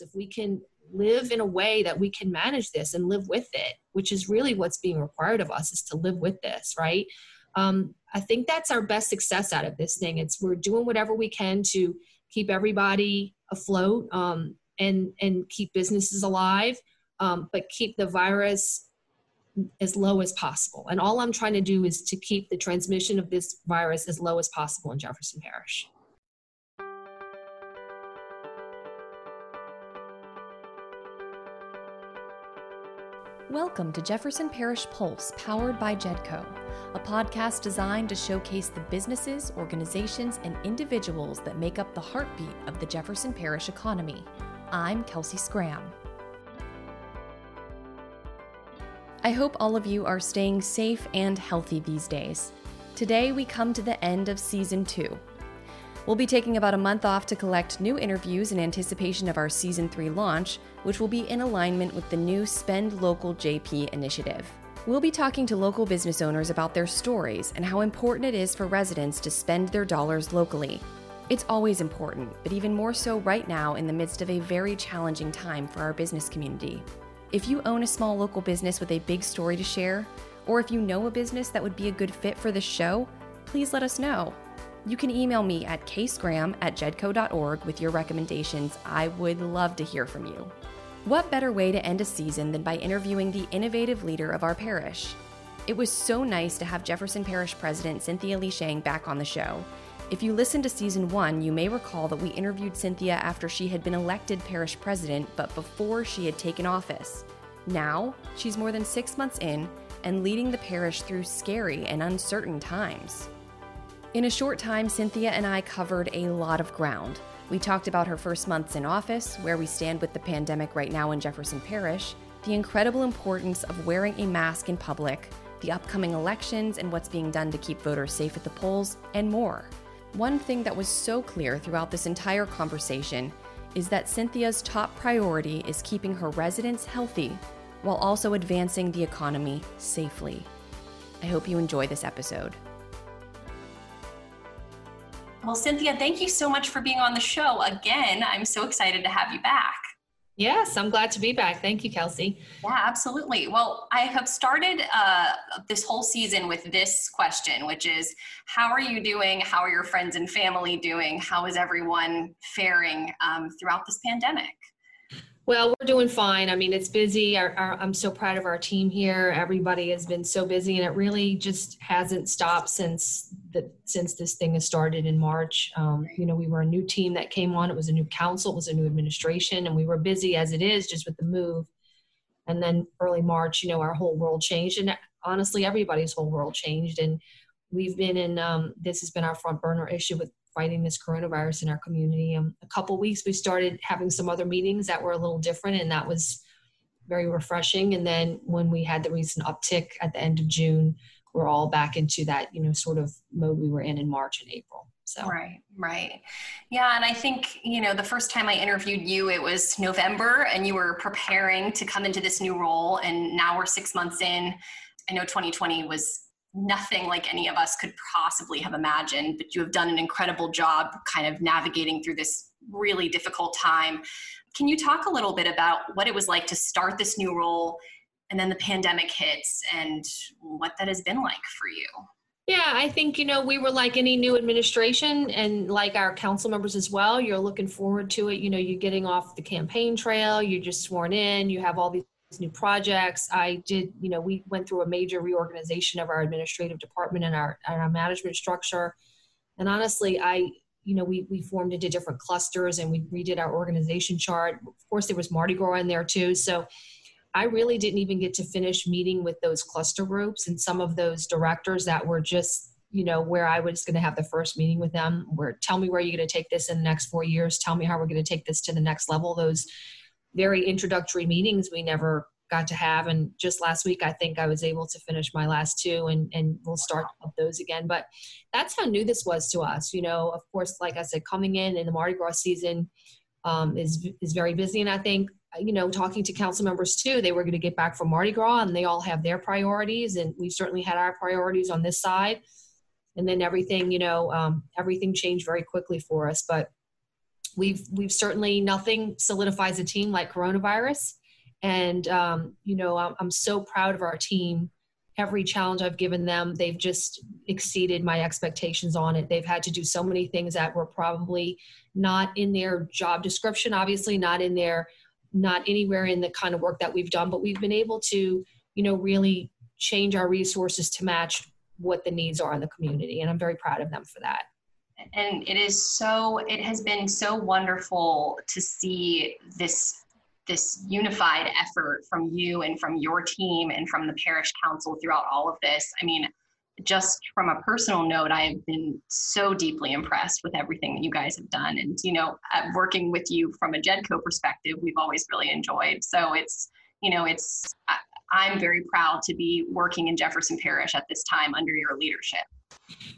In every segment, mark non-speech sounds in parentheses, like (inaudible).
if we can live in a way that we can manage this and live with it which is really what's being required of us is to live with this right? Um, i think that's our best success out of this thing. It's we're doing whatever we can to keep everybody afloat um, and and keep businesses alive um, but keep the virus as low as possible. And all i'm trying to do is to keep the transmission of this virus as low as possible in jefferson parish Welcome to Jefferson Parish Pulse, powered by JEDCO, a podcast designed to showcase the businesses, organizations, and individuals that make up the heartbeat of the Jefferson Parish economy. I'm Kelsey Scram. I hope all of you are staying safe and healthy these days. Today, we come to the end of season two. We'll be taking about a month off to collect new interviews in anticipation of our Season 3 launch, which will be in alignment with the new Spend Local JP initiative. We'll be talking to local business owners about their stories and how important it is for residents to spend their dollars locally. It's always important, but even more so right now in the midst of a very challenging time for our business community. If you own a small local business with a big story to share, or if you know a business that would be a good fit for this show, please let us know. You can email me at kscram at jedco.org with your recommendations. I would love to hear from you. What better way to end a season than by interviewing the innovative leader of our parish? It was so nice to have Jefferson Parish President Cynthia Lee Sheng back on the show. If you listened to season one, you may recall that we interviewed Cynthia after she had been elected parish president, but before she had taken office. Now, she's more than six months in and leading the parish through scary and uncertain times. In a short time, Cynthia and I covered a lot of ground. We talked about her first months in office, where we stand with the pandemic right now in Jefferson Parish, the incredible importance of wearing a mask in public, the upcoming elections and what's being done to keep voters safe at the polls, and more. One thing that was so clear throughout this entire conversation is that Cynthia's top priority is keeping her residents healthy while also advancing the economy safely. I hope you enjoy this episode. Well, Cynthia, thank you so much for being on the show again. I'm so excited to have you back. Yes, I'm glad to be back. Thank you, Kelsey. Yeah, absolutely. Well, I have started uh, this whole season with this question, which is How are you doing? How are your friends and family doing? How is everyone faring um, throughout this pandemic? Well, we're doing fine. I mean, it's busy. Our, our, I'm so proud of our team here. Everybody has been so busy, and it really just hasn't stopped since the since this thing has started in March. Um, you know, we were a new team that came on. It was a new council. It was a new administration, and we were busy as it is just with the move. And then early March, you know, our whole world changed, and honestly, everybody's whole world changed. And we've been in um, this has been our front burner issue with fighting this coronavirus in our community. Um, a couple weeks, we started having some other meetings that were a little different, and that was very refreshing. And then when we had the recent uptick at the end of June, we're all back into that, you know, sort of mode we were in in March and April. So. Right, right. Yeah, and I think, you know, the first time I interviewed you, it was November and you were preparing to come into this new role. And now we're six months in. I know 2020 was nothing like any of us could possibly have imagined, but you have done an incredible job kind of navigating through this really difficult time. Can you talk a little bit about what it was like to start this new role and then the pandemic hits and what that has been like for you? Yeah, I think, you know, we were like any new administration and like our council members as well. You're looking forward to it. You know, you're getting off the campaign trail, you're just sworn in, you have all these new projects. I did, you know, we went through a major reorganization of our administrative department and our, and our management structure. And honestly, I, you know, we, we formed into different clusters and we redid our organization chart. Of course, there was Mardi Gras in there too. So I really didn't even get to finish meeting with those cluster groups and some of those directors that were just, you know, where I was going to have the first meeting with them, where tell me where you're going to take this in the next four years. Tell me how we're going to take this to the next level. Those very introductory meetings we never got to have. And just last week i think i was able to finish my last two and and we'll start up those again. But that's how new this was to us you know. Of course like i said coming in in the mardi gras season um, is is very busy. And i think you know talking to council members too they were going to get back from mardi gras and they all have their priorities. And we certainly had our priorities on this side. And then everything you know um, everything changed very quickly for us. But we've we've certainly nothing solidifies a team like coronavirus, and um, you know I'm, I'm so proud of our team. Every challenge I've given them, they've just exceeded my expectations on it. They've had to do so many things that were probably not in their job description, obviously not in their not anywhere in the kind of work that we've done, but we've been able to, you know, really change our resources to match what the needs are in the community. And I'm very proud of them for that. And it is so, it has been so wonderful to see this this unified effort from you and from your team and from the parish council throughout all of this. I mean, just from a personal note, I have been so deeply impressed with everything that you guys have done. And, you know, working with you from a JEDCO perspective, we've always really enjoyed. So it's, you know, it's, I'm very proud to be working in Jefferson Parish at this time under your leadership.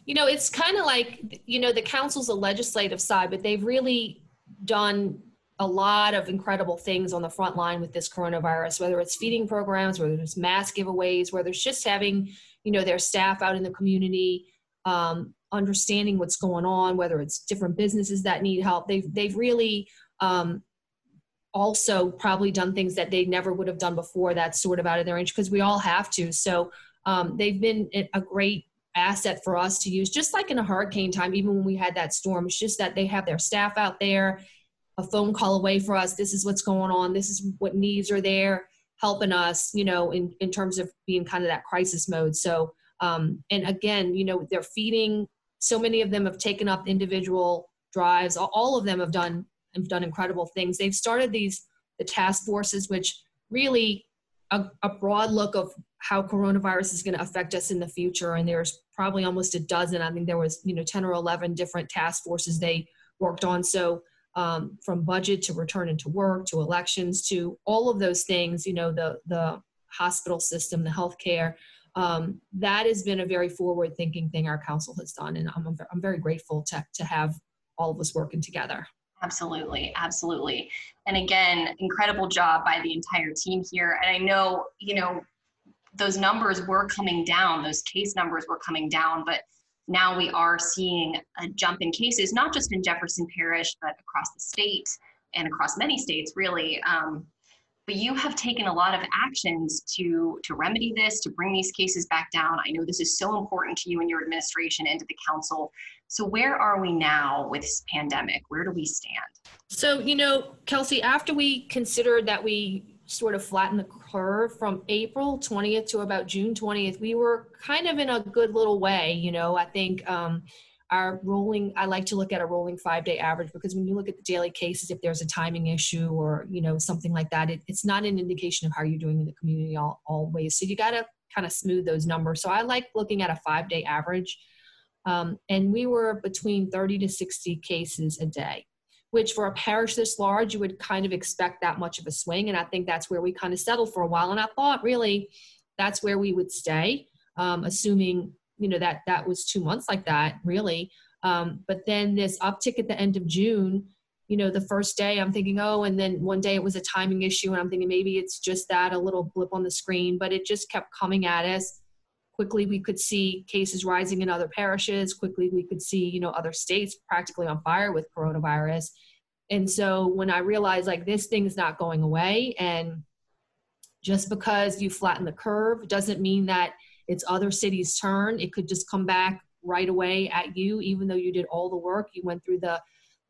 You know, it's kind of like, you know, the council's a legislative side, but they've really done a lot of incredible things on the front line with this coronavirus, whether it's feeding programs, whether it's mass giveaways, whether it's just having, you know, their staff out in the community, um, understanding what's going on, whether it's different businesses that need help. They've, they've really um, also probably done things that they never would have done before that's sort of out of their range because we all have to. So um, they've been a great asset for us to use, just like in a hurricane time, even when we had that storm. It's just that they have their staff out there, a phone call away for us. This is what's going on. This is what needs are there, helping us, you know, in, in terms of being kind of that crisis mode. So, um, and again, you know, they're feeding, so many of them have taken up individual drives. All of them have done have done incredible things. They've started these the task forces, which really a, a broad look of how coronavirus is going to affect us in the future. And there's probably almost a dozen. I think there was you know ten or eleven different task forces they worked on. So um, from budget to return into work to elections to all of those things, you know the the hospital system, the healthcare. Um, that has been a very forward thinking thing our council has done, and I'm I'm very grateful to to have all of us working together. Absolutely, absolutely. And again, incredible job by the entire team here. And I know, you know, those numbers were coming down, those case numbers were coming down, but now we are seeing a jump in cases, not just in Jefferson Parish, but across the state and across many states, really. Um, but you have taken a lot of actions to to remedy this to bring these cases back down. I know this is so important to you and your administration and to the council. So where are we now with this pandemic? Where do we stand? So you know kelsey after we considered that we sort of flatten the curve from april 20th to about june 20th we were kind of in a good little way you know i think um, our rolling i like to look at a rolling five day average because when you look at the daily cases if there's a timing issue or you know something like that it, it's not an indication of how you're doing in the community all, always. So you got to kind of smooth those numbers. So i like looking at a five day average um, and we were between 30 to 60 cases a day which for a parish this large you would kind of expect that much of a swing. And i think that's where we kind of settled for a while. And i thought really that's where we would stay um, assuming you know that that was two months like that really. Um, but then this uptick at the end of june you know the first day i'm thinking oh and then one day it was a timing issue. And i'm thinking maybe it's just that a little blip on the screen but it just kept coming at us quickly we could see cases rising in other parishes quickly we could see you know other states practically on fire with coronavirus and so when i realized like this thing's not going away and just because you flatten the curve doesn't mean that it's other cities' turn. It could just come back right away at you, even though you did all the work. You went through the,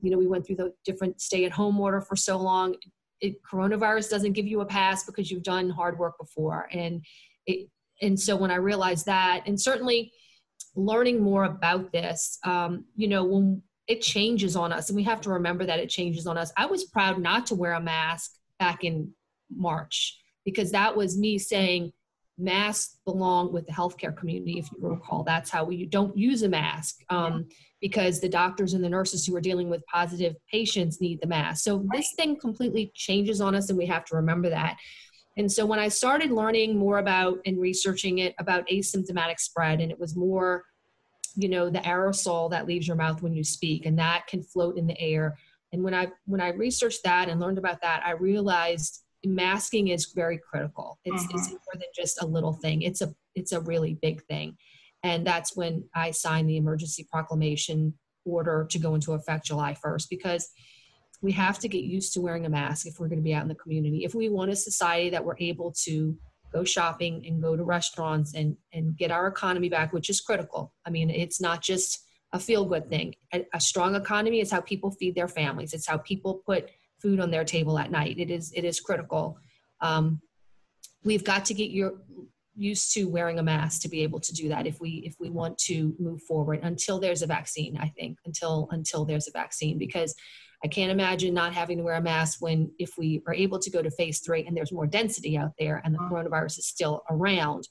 you know, we went through the different stay-at-home order for so long. It, coronavirus doesn't give you a pass because you've done hard work before, and it, and so when I realized that, and certainly learning more about this, um, you know, when it changes on us, and we have to remember that it changes on us. I was proud not to wear a mask back in March because that was me saying masks belong with the healthcare community if you recall. That's how we don't use a mask um, because the doctors and the nurses who are dealing with positive patients need the mask. So this thing completely changes on us and we have to remember that and so when i started learning more about and researching it about asymptomatic spread and it was more you know the aerosol that leaves your mouth when you speak and that can float in the air and when i when i researched that and learned about that i realized masking is very critical. It's, mm-hmm. it's more than just a little thing. It's a it's a really big thing, and that's when I signed the emergency proclamation order to go into effect July 1st because we have to get used to wearing a mask if we're going to be out in the community. If we want a society that we're able to go shopping and go to restaurants and and get our economy back, which is critical. I mean, it's not just a feel good thing. A, a strong economy is how people feed their families. It's how people put food on their table at night. It is it is critical. Um, we've got to get your used to wearing a mask to be able to do that if we if we want to move forward until there's a vaccine i think until until there's a vaccine. Because i can't imagine not having to wear a mask when if we are able to go to phase three and there's more density out there and the uh-huh. coronavirus is still around.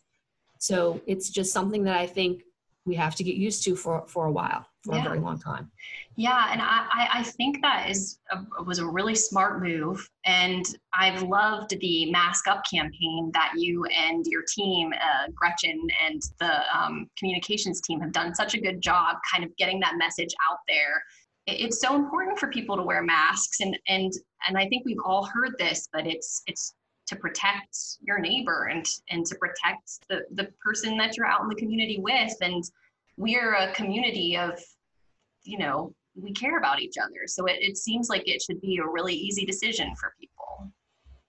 So it's just something that i think we have to get used to for for a while for yeah. a very long time yeah and i i think that is a, was a really smart move and i've loved the mask up campaign that you and your team uh, gretchen and the um, communications team have done such a good job kind of getting that message out there it's so important for people to wear masks and and and i think we've all heard this but it's it's to protect your neighbor and and to protect the the person that you're out in the community with and we're a community of you know we care about each other. So it, it seems like it should be a really easy decision for people.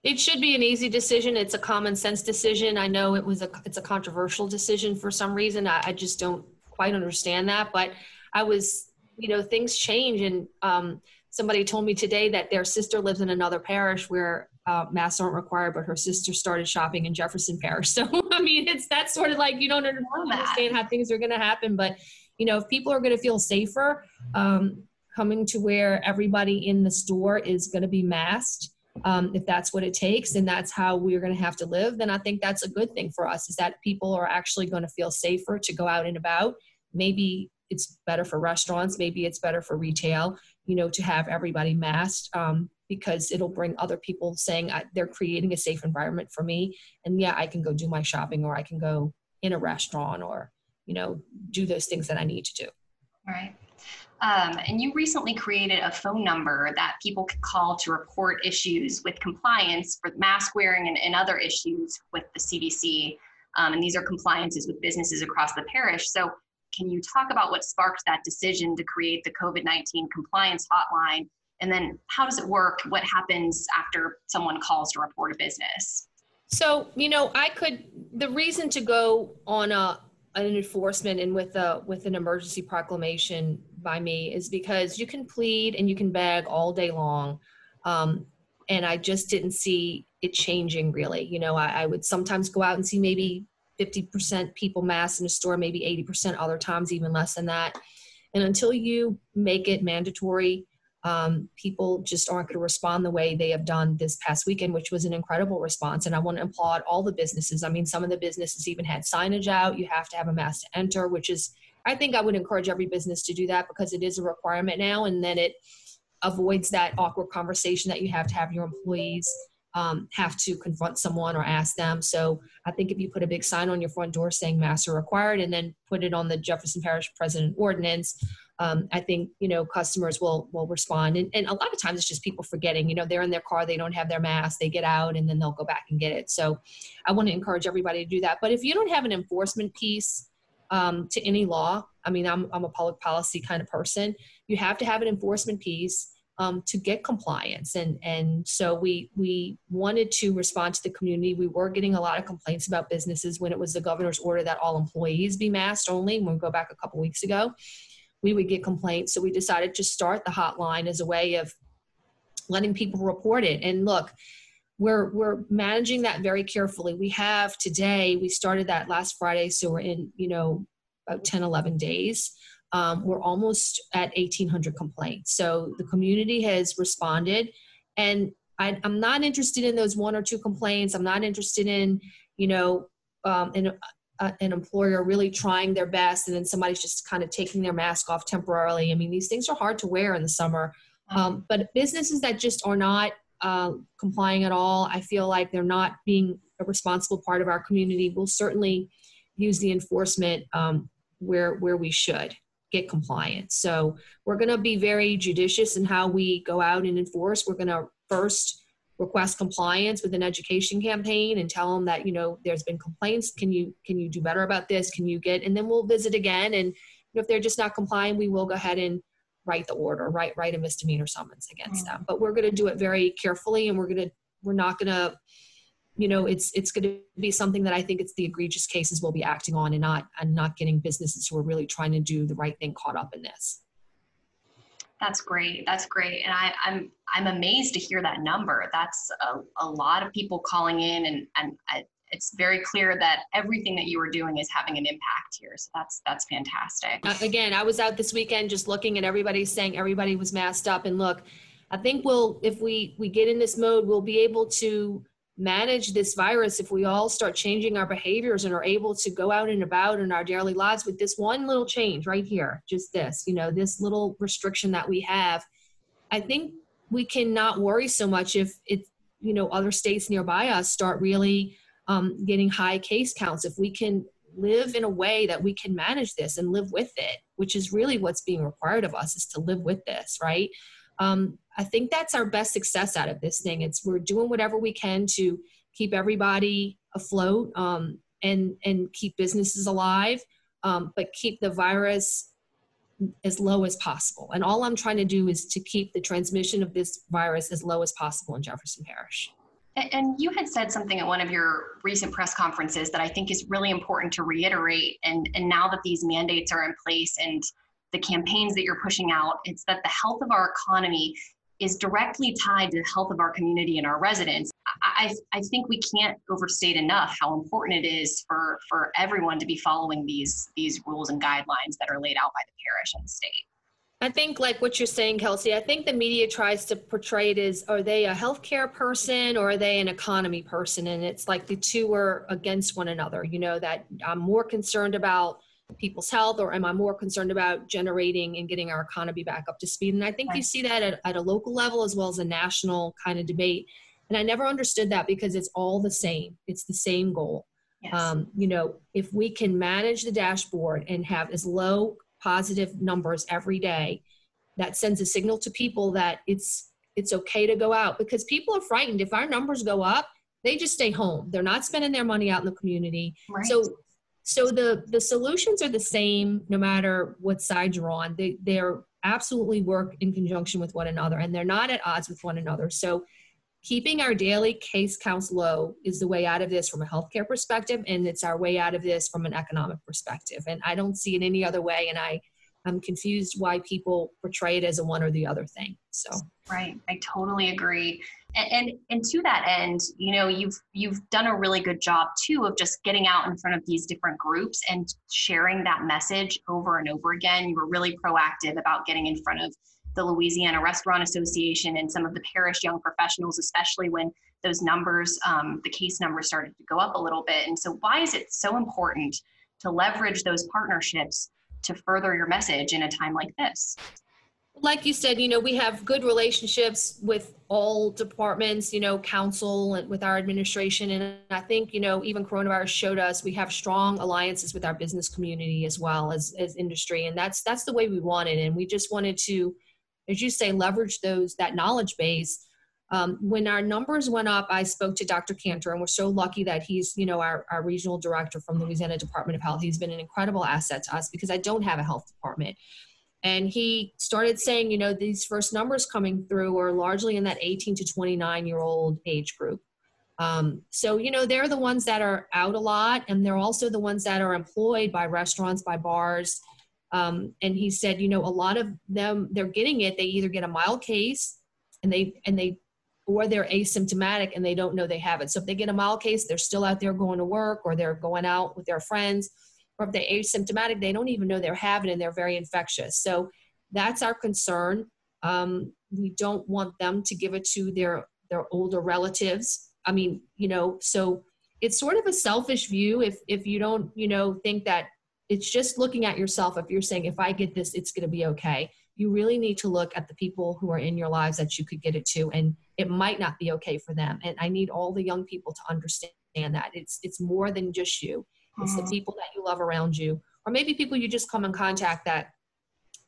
It should be an easy decision. It's a common sense decision. I know it was a it's a controversial decision for some reason. I, I just don't quite understand that but i was you know things change and um, somebody told me today that their sister lives in another parish where uh, masks aren't required, but her sister started shopping in Jefferson Parish. (laughs) So, I mean, it's that sort of like you don't understand how things are going to happen. But, you know, if people are going to feel safer um, coming to where everybody in the store is going to be masked, um, if that's what it takes and that's how we're going to have to live, then I think that's a good thing for us is that people are actually going to feel safer to go out and about. Maybe it's better for restaurants, maybe it's better for retail, you know, to have everybody masked. Um, because it'll bring other people saying they're creating a safe environment for me. And yeah i can go do my shopping or i can go in a restaurant or you know do those things that i need to do. Right. Um, and you recently created a phone number that people can call to report issues with compliance for mask wearing and, and other issues with the cdc um, and these are compliances with businesses across the parish. So can you talk about what sparked that decision to create the covid-19 compliance hotline and then how does it work? What happens after someone calls to report a business? So, you know, I could the reason to go on a an enforcement and with a with an emergency proclamation by me is because you can plead and you can beg all day long. Um, and I just didn't see it changing really. You know, I, I would sometimes go out and see maybe 50% people mass in a store, maybe 80% other times, even less than that. And until you make it mandatory, um, people just aren't going to respond the way they have done this past weekend, which was an incredible response. And I want to applaud all the businesses. I mean, some of the businesses even had signage out. You have to have a mask to enter, which is, I think I would encourage every business to do that because it is a requirement now. And then it avoids that awkward conversation that you have to have your employees um, have to confront someone or ask them. So I think if you put a big sign on your front door saying masks are required and then put it on the Jefferson Parish President Ordinance, um, I think you know customers will will respond. And, and a lot of times it's just people forgetting. You know, they're in their car, they don't have their mask, they get out, and then they'll go back and get it. So I want to encourage everybody to do that. But if you don't have an enforcement piece um, to any law, I mean, I'm I'm a public policy kind of person. You have to have an enforcement piece. Um, to get compliance and and so we we wanted to respond to the community we were getting a lot of complaints about businesses when it was the governor's order that all employees be masked only when we go back a couple weeks ago we would get complaints. So we decided to start the hotline as a way of letting people report it. And look, we're we're managing that very carefully. We have today, we started that last Friday, so we're in, you know, about 10, 11 days. Um, we're almost at 1,800 complaints. So the community has responded. And I, am not interested in those one or two complaints. I'm not interested in, you know, um, in uh, an employer really trying their best and then somebody's just kind of taking their mask off temporarily. I mean, these things are hard to wear in the summer. Mm-hmm. Um, but businesses that just are not uh, complying at all, I feel like they're not being a responsible part of our community. We'll certainly use the enforcement um, where where we should get compliance. So we're going to be very judicious in how we go out and enforce. We're going to first request compliance with an education campaign and tell them that you know there's been complaints can you can you do better about this can you get and then we'll visit again and if they're just not complying we will go ahead and write the order, write write a misdemeanor summons against them. Mm. But we're going to do it very carefully, and we're going to we're not going to, you know, it's it's going to be something that I think it's the egregious cases we'll be acting on, and not and not getting businesses who are really trying to do the right thing caught up in this. That's great. That's great. And I, I'm I'm amazed to hear that number. That's a, a lot of people calling in, and and I, it's very clear that everything that you are doing is having an impact here. So that's that's fantastic. Uh, again, I was out this weekend just looking at everybody saying everybody was masked up, and look, I think we'll if we we get in this mode, we'll be able to manage this virus if we all start changing our behaviors and are able to go out and about in our daily lives with this one little change right here just this you know this little restriction that we have i think we cannot worry so much if it you know other states nearby us start really um, getting high case counts. If we can live in a way that we can manage this and live with it which is really what's being required of us is to live with this right? Um, i think that's our best success out of this thing it's we're doing whatever we can to keep everybody afloat um, and and keep businesses alive um, but keep the virus as low as possible and all i'm trying to do is to keep the transmission of this virus as low as possible in jefferson parish and you had said something at one of your recent press conferences that I think is really important to reiterate. And, and now that these mandates are in place and the campaigns that you're pushing out, it's that the health of our economy is directly tied to the health of our community and our residents. I, I think we can't overstate enough how important it is for, for everyone to be following these, these rules and guidelines that are laid out by the parish and the state. I think, like what you're saying, Kelsey, I think the media tries to portray it as are they a healthcare person or are they an economy person? And it's like the two are against one another. You know, that I'm more concerned about people's health or am I more concerned about generating and getting our economy back up to speed? And I think you see that at, at a local level as well as a national kind of debate. And I never understood that because it's all the same, it's the same goal. Yes. Um, you know, if we can manage the dashboard and have as low positive numbers every day that sends a signal to people that it's it's okay to go out because people are frightened if our numbers go up they just stay home they're not spending their money out in the community Right. so so the the solutions are the same no matter what side you're on. They they're absolutely work in conjunction with one another and they're not at odds with one another. So keeping our daily case counts low is the way out of this from a healthcare perspective and it's our way out of this from an economic perspective. And i don't see it any other way and i i'm confused why people portray it as a one or the other thing so Right, I totally agree. And, and and to that end, you know, you've you've done a really good job too of just getting out in front of these different groups and sharing that message over and over again. You were really proactive about getting in front of the Louisiana Restaurant Association and some of the parish young professionals, especially when those numbers, um, the case numbers started to go up a little bit. And so, why is it so important to leverage those partnerships to further your message in a time like this? like you said, you know, we have good relationships with all departments, you know, council and with our administration. And I think, you know, even coronavirus showed us we have strong alliances with our business community as well as, as industry. And that's, that's the way we wanted. And we just wanted to, as you say, leverage those, that knowledge base. Um, when our numbers went up, I spoke to Dr. Kanter, and we're so lucky that he's, you know, our, our regional director from the Louisiana Department of Health. He's been an incredible asset to us because I don't have a health department and he started saying you know these first numbers coming through are largely in that 18 to 29 year old age group um, so you know they're the ones that are out a lot and they're also the ones that are employed by restaurants by bars um, and he said you know a lot of them they're getting it they either get a mild case and they and they or they're asymptomatic and they don't know they have it so if they get a mild case they're still out there going to work or they're going out with their friends or if they're asymptomatic, they don't even know they're having it and they're very infectious. So that's our concern. Um, we don't want them to give it to their their older relatives. I mean, you know, so it's sort of a selfish view if if you don't, you know, think that it's just looking at yourself. If you're saying, if I get this, it's going to be okay. You really need to look at the people who are in your lives that you could get it to, and it might not be okay for them. And I need all the young people to understand that it's it's more than just you it's the Mhm. people that you love around you, or maybe people you just come in contact that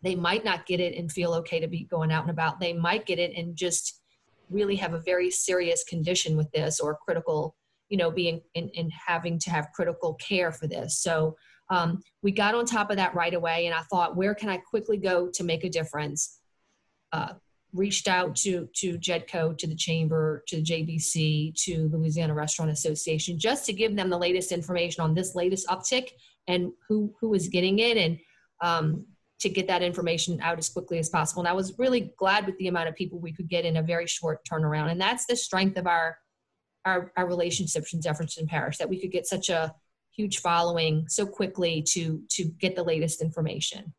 they might not get it and feel okay to be going out and about. They might get it and just really have a very serious condition with this or critical, you know, being in, in having to have critical care for this. So um, we got on top of that right away, and I thought, where can I quickly go to make a difference? Uh, reached out to to Jedco, to the Chamber, to the JBC, to Louisiana Restaurant Association, just to give them the latest information on this latest uptick and who who is getting it, and um, to get that information out as quickly as possible. And I was really glad with the amount of people we could get in a very short turnaround, and that's the strength of our our, our relationships in Jefferson Parish that we could get such a huge following so quickly to to get the latest information.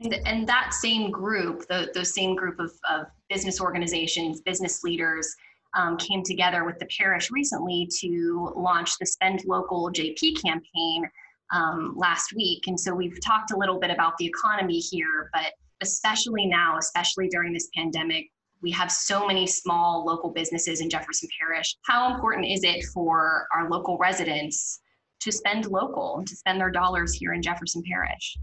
And, and that same group, the, those same group of, of business organizations, business leaders, um, came together with the parish recently to launch the Spend Local JP campaign um, last week. And so we've talked a little bit about the economy here, but especially now, especially during this pandemic, we have so many small local businesses in Jefferson Parish. How important is it for our local residents to spend local, and to spend their dollars here in Jefferson Parish?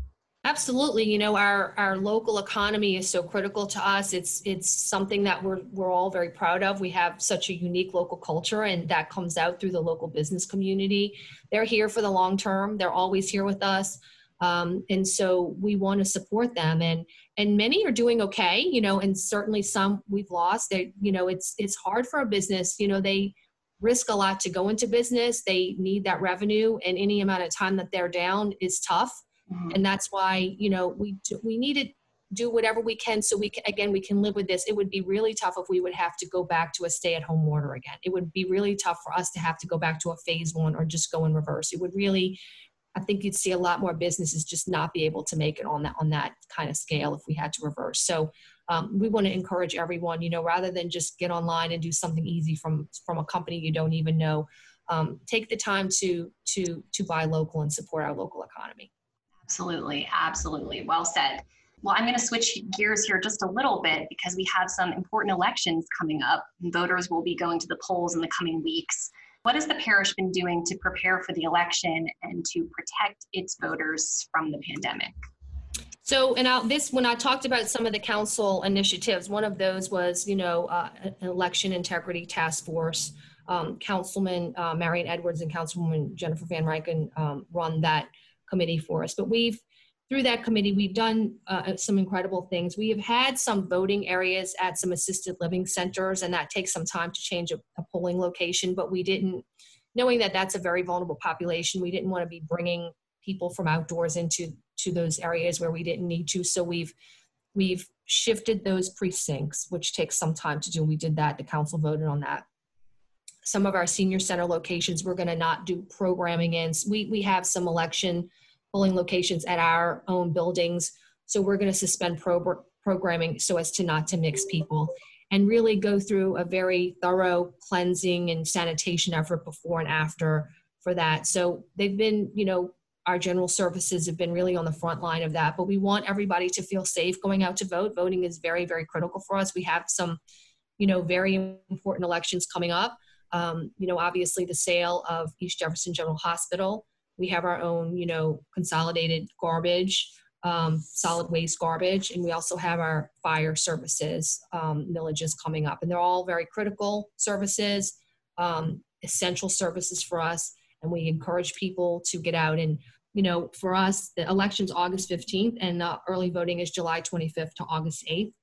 Absolutely. You know, our, our local economy is so critical to us. It's it's something that we're we're all very proud of. We have such a unique local culture and that comes out through the local business community. They're here for the long term. They're always here with us. Um, and so we want to support them and and many are doing okay, you know, and certainly some we've lost. They, you know, it's it's hard for a business, you know, they risk a lot to go into business. They need that revenue and any amount of time that they're down is tough Mm-hmm. And that's why, you know, we, we need to do whatever we can so we can, again, we can live with this. It would be really tough if we would have to go back to a stay at home order again. It would be really tough for us to have to go back to a phase one or just go in reverse. It would really, I think you'd see a lot more businesses just not be able to make it on that on that kind of scale if we had to reverse. So um, we want to encourage everyone, you know, rather than just get online and do something easy from from a company you don't even know, um, take the time to to to buy local and support our local economy. Absolutely, absolutely. Well said. Well, I'm going to switch gears here just a little bit because we have some important elections coming up. Voters will be going to the polls in the coming weeks. What has the parish been doing to prepare for the election and to protect its voters from the pandemic? So, and I, this, when I talked about some of the council initiatives, one of those was, you know, uh, an election integrity task force. Um, Councilman uh, Marion Edwards and Councilwoman Jennifer Van Vrancken um, run that committee for us. But we've, through that committee, we've done uh, some incredible things. We have had some voting areas at some assisted living centers, and that takes some time to change a, a polling location. But we didn't, knowing that that's a very vulnerable population, we didn't want to be bringing people from outdoors into to those areas where we didn't need to. So we've we've shifted those precincts, which takes some time to do. We did that. The council voted on that some of our senior center locations we're going to not do programming in we, we have some election polling locations at our own buildings so we're going to suspend pro- programming so as to not to mix people and really go through a very thorough cleansing and sanitation effort before and after for that so they've been you know our general services have been really on the front line of that but we want everybody to feel safe going out to vote voting is very very critical for us we have some you know very important elections coming up um, you know, obviously the sale of East Jefferson General Hospital. We have our own, you know, consolidated garbage, um, solid waste garbage, and we also have our fire services um, millages coming up. And they're all very critical services, um, essential services for us. And we encourage people to get out and, you know, for us, the election's August 15th and uh, early voting is July 25th to August 8th.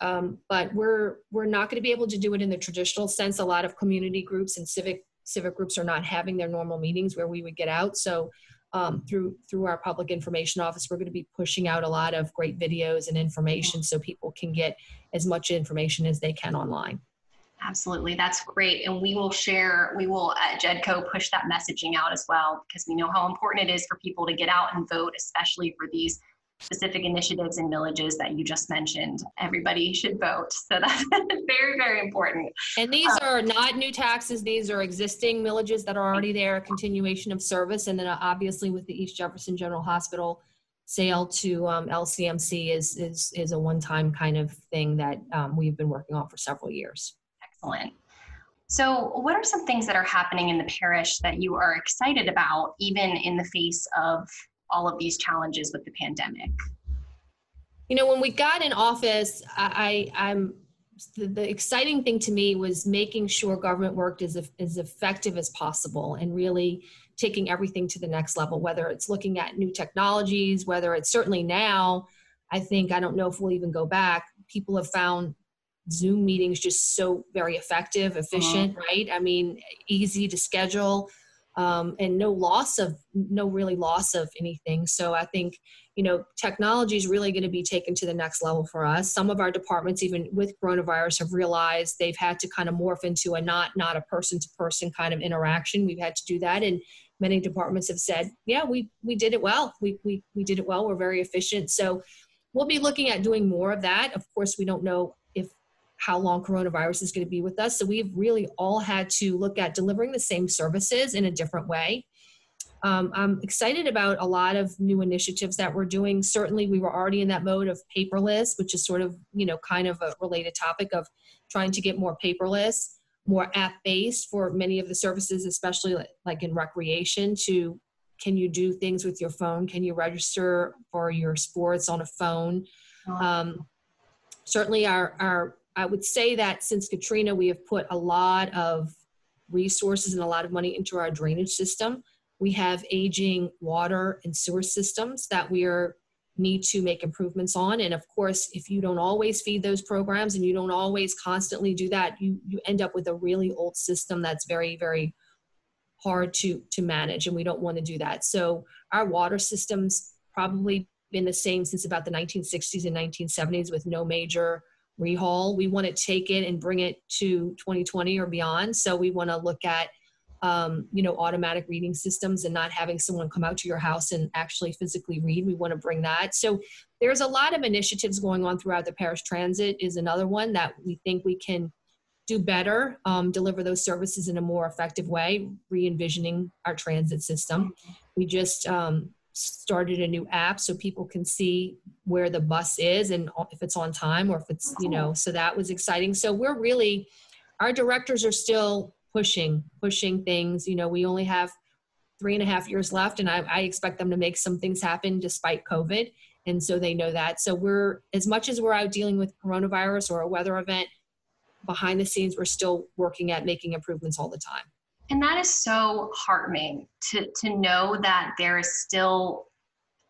Um, but we're we're not going to be able to do it in the traditional sense. A lot of community groups and civic civic groups are not having their normal meetings where we would get out. So um, through through our public information office, we're going to be pushing out a lot of great videos and information so people can get as much information as they can online. Absolutely, that's great, and we will share. We will at Jedco push that messaging out as well because we know how important it is for people to get out and vote, especially for these specific initiatives and millages that you just mentioned. Everybody should vote. So (laughs) that's very, very important. And these um, are not new taxes. These are existing millages that are already there, a continuation of service. And then uh, obviously with the East Jefferson General Hospital sale to um, LCMC is, is, is a one-time kind of thing that um, we've been working on for several years. Excellent. So, what are some things that are happening in the parish that you are excited about, even in the face of all of these challenges with the pandemic? You know, when we got in office, I, I'm the, the exciting thing to me was making sure government worked as, as effective as possible and really taking everything to the next level, whether it's looking at new technologies, whether it's certainly now, I think, I don't know if we'll even go back, people have found Zoom meetings just so very effective, efficient, uh-huh. right? I mean, easy to schedule um, and no loss of, no really loss of anything. So I think, you know, technology is really going to be taken to the next level for us. Some of our departments, even with coronavirus, have realized they've had to kind of morph into a not not a person to person kind of interaction. We've had to do that, and many departments have said, yeah, we we did it well. We we we did it well. We're very efficient. So we'll be looking at doing more of that. Of course, we don't know how long coronavirus is going to be with us. So we've really all had to look at delivering the same services in a different way. Um, I'm excited about a lot of new initiatives that we're doing. Certainly, we were already in that mode of paperless, which is sort of, you know, kind of a related topic of trying to get more paperless, more app based for many of the services, especially like in recreation. To can you do things with your phone? Can you register for your sports on a phone? Um, certainly, our, our I would say that since Katrina, we have put a lot of resources and a lot of money into our drainage system. We have aging water and sewer systems that we are need to make improvements on. And of course if you don't always feed those programs and you don't always constantly do that you you end up with a really old system that's very very hard to to manage and we don't want to do that. So our water systems probably been the same since about the 1960s and 1970s with no major rehaul we want to take it and bring it to 2020 or beyond so we want to look at um, you know, automatic reading systems and not having someone come out to your house and actually physically read. We want to bring that. So there's a lot of initiatives going on throughout the parish transit is another one that we think we can do better, um, deliver those services in a more effective way, re-envisioning our transit system. We just um, started a new app so people can see where the bus is and if it's on time or if it's, you know, so that was exciting. So we're really, our directors are still pushing pushing things. You know we only have three and a half years left and I, I, expect them to make some things happen despite covid. And so they know that. So we're as much as we're out dealing with coronavirus or a weather event behind the scenes we're still working at making improvements all the time and that is so heartening to to know that there is still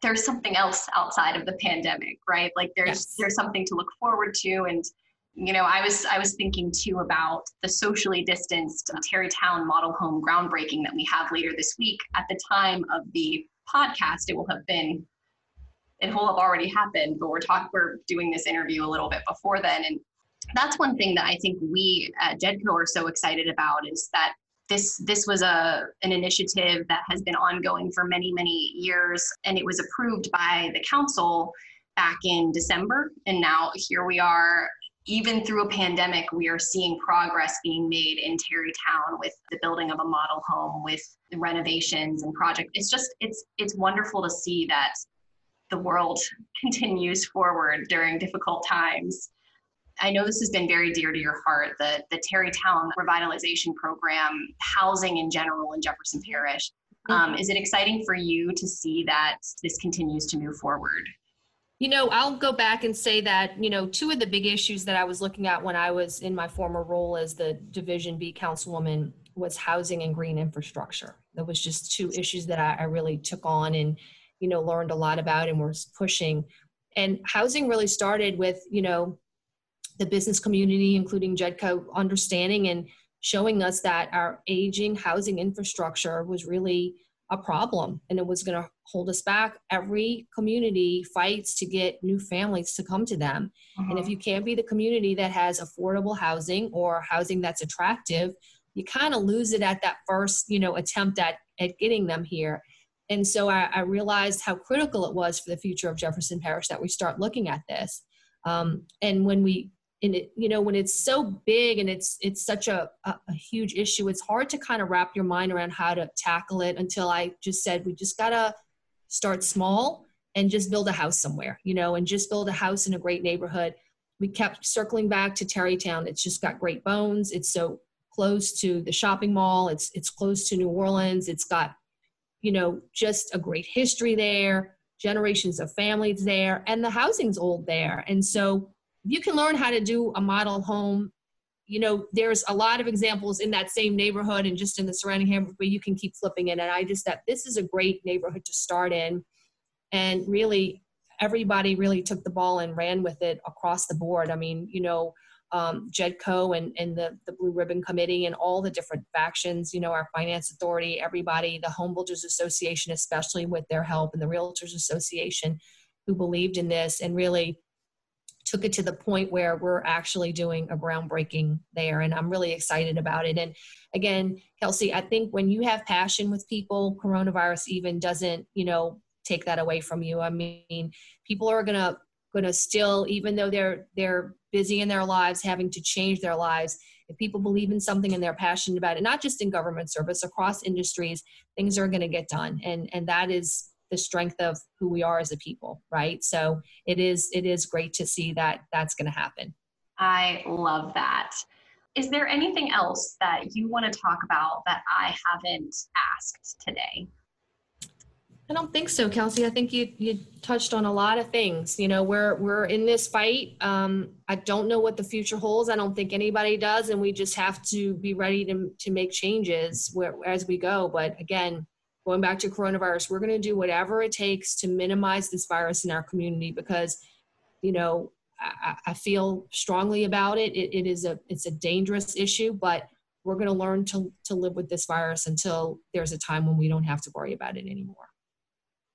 there's something else outside of the pandemic right? Like there's yes. there's something to look forward to. And you know i was i was thinking too about the socially distanced terrytown model home groundbreaking that we have later this week. At the time of the podcast it will have been it will have already happened but we're talking we're doing this interview a little bit before then. And that's one thing that i think we at jedco are so excited about is that this this was a an initiative that has been ongoing for many many years and it was approved by the council back in december and now here we are even through a pandemic, we are seeing progress being made in Terrytown with the building of a model home, with renovations and project. It's just it's it's wonderful to see that the world (laughs) continues forward during difficult times. I know this has been very dear to your heart, the, the Terrytown revitalization program, housing in general in Jefferson Parish. Um, is it exciting for you to see that this continues to move forward? You know, I'll go back and say that, you know, two of the big issues that I was looking at when I was in my former role as the Division B councilwoman was housing and green infrastructure. That was just two issues that I, I really took on and, you know, learned a lot about and was pushing. And housing really started with, you know, the business community, including JEDCO, understanding and showing us that our aging housing infrastructure was really a problem and it was going to hold us back. Every community fights to get new families to come to them. Uh-huh. And if uh-huh. you can't be the community that has affordable housing or housing that's attractive, you kind of lose it at that first, you know, attempt at, at getting them here. And so I, I, realized how critical it was for the future of Jefferson Parish that we start looking at this. Um, and when we and it, you know when it's so big and it's it's such a, a, a, huge issue it's hard to kind of wrap your mind around how to tackle it until i just said we just gotta start small and just build a house somewhere you know and just build a house in a great neighborhood. We kept circling back to terrytown it's just got great bones. It's so close to the shopping mall. It's it's close to new orleans. It's got you know just a great history there generations of families there and the housing's old there. And so you can learn how to do a model home, you know, there's a lot of examples in that same neighborhood and just in the surrounding neighborhood where you can keep flipping in And I just that this is a great neighborhood to start in. And really, everybody really took the ball and ran with it across the board. I mean, you know, um, JEDCO and, and the, the Blue Ribbon Committee and all the different factions, you know, our Finance Authority, everybody, the Home Builders Association, especially with their help, and the Realtors Association, who believed in this and really took it to the point where we're actually doing a groundbreaking there. And I'm really excited about it. And again, Kelsey, I think when you have passion with people, coronavirus even doesn't, you know, take that away from you. I mean, people are gonna gonna still, even though they're they're busy in their lives, having to change their lives. If people believe in something and they're passionate about it, not just in government service, across industries, things are going to get done, and and that is the strength of who we are as a people, right? So it is it is great to see that that's going to happen. I love that. Is there anything else that you want to talk about that I haven't asked today? I don't think so, Kelsey. I think you you touched on a lot of things. You know, we're we're in this fight. Um, I don't know what the future holds. I don't think anybody does, and we just have to be ready to to make changes where, as we go. But again, going back to coronavirus, we're going to do whatever it takes to minimize this virus in our community because, you know, I, I feel strongly about it. it. It is a it's a dangerous issue, but we're going to learn to to live with this virus until there's a time when we don't have to worry about it anymore.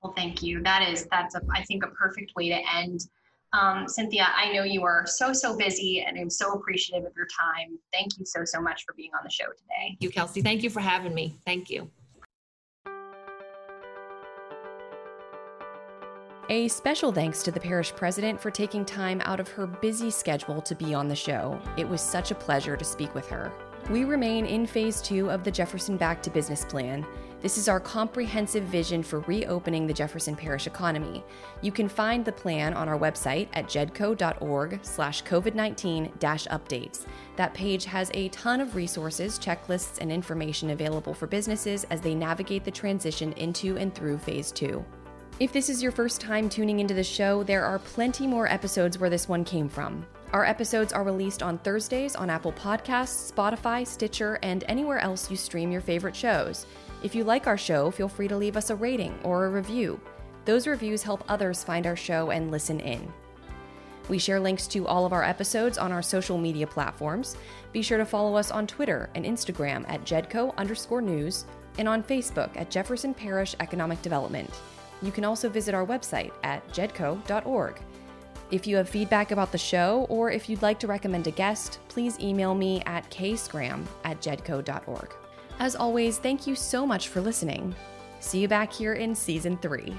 Well, thank you. That is, that's, a, I think, a perfect way to end. Um, Cynthia, I know you are so, so busy and I'm so appreciative of your time. Thank you so, so much for being on the show today. Thank you, Kelsey. Thank you for having me. Thank you. A special thanks to the parish president for taking time out of her busy schedule to be on the show. It was such a pleasure to speak with her. We remain in phase two of the Jefferson Back to Business Plan. This is our comprehensive vision for reopening the Jefferson Parish economy. You can find the plan on our website at jedco.org slash COVID-19 updates. That page has a ton of resources, checklists, and information available for businesses as they navigate the transition into and through phase two. If this is your first time tuning into the show, there are plenty more episodes where this one came from. Our episodes are released on Thursdays on Apple Podcasts, Spotify, Stitcher, and anywhere else you stream your favorite shows. If you like our show, feel free to leave us a rating or a review. Those reviews help others find our show and listen in. We share links to all of our episodes on our social media platforms. Be sure to follow us on Twitter and Instagram at jedco underscore news and on Facebook at Jefferson Parish Economic Development. You can also visit our website at jedco.org. If you have feedback about the show or if you'd like to recommend a guest, please email me at kscram at jedco.org. As always, thank you so much for listening. See you back here in season three.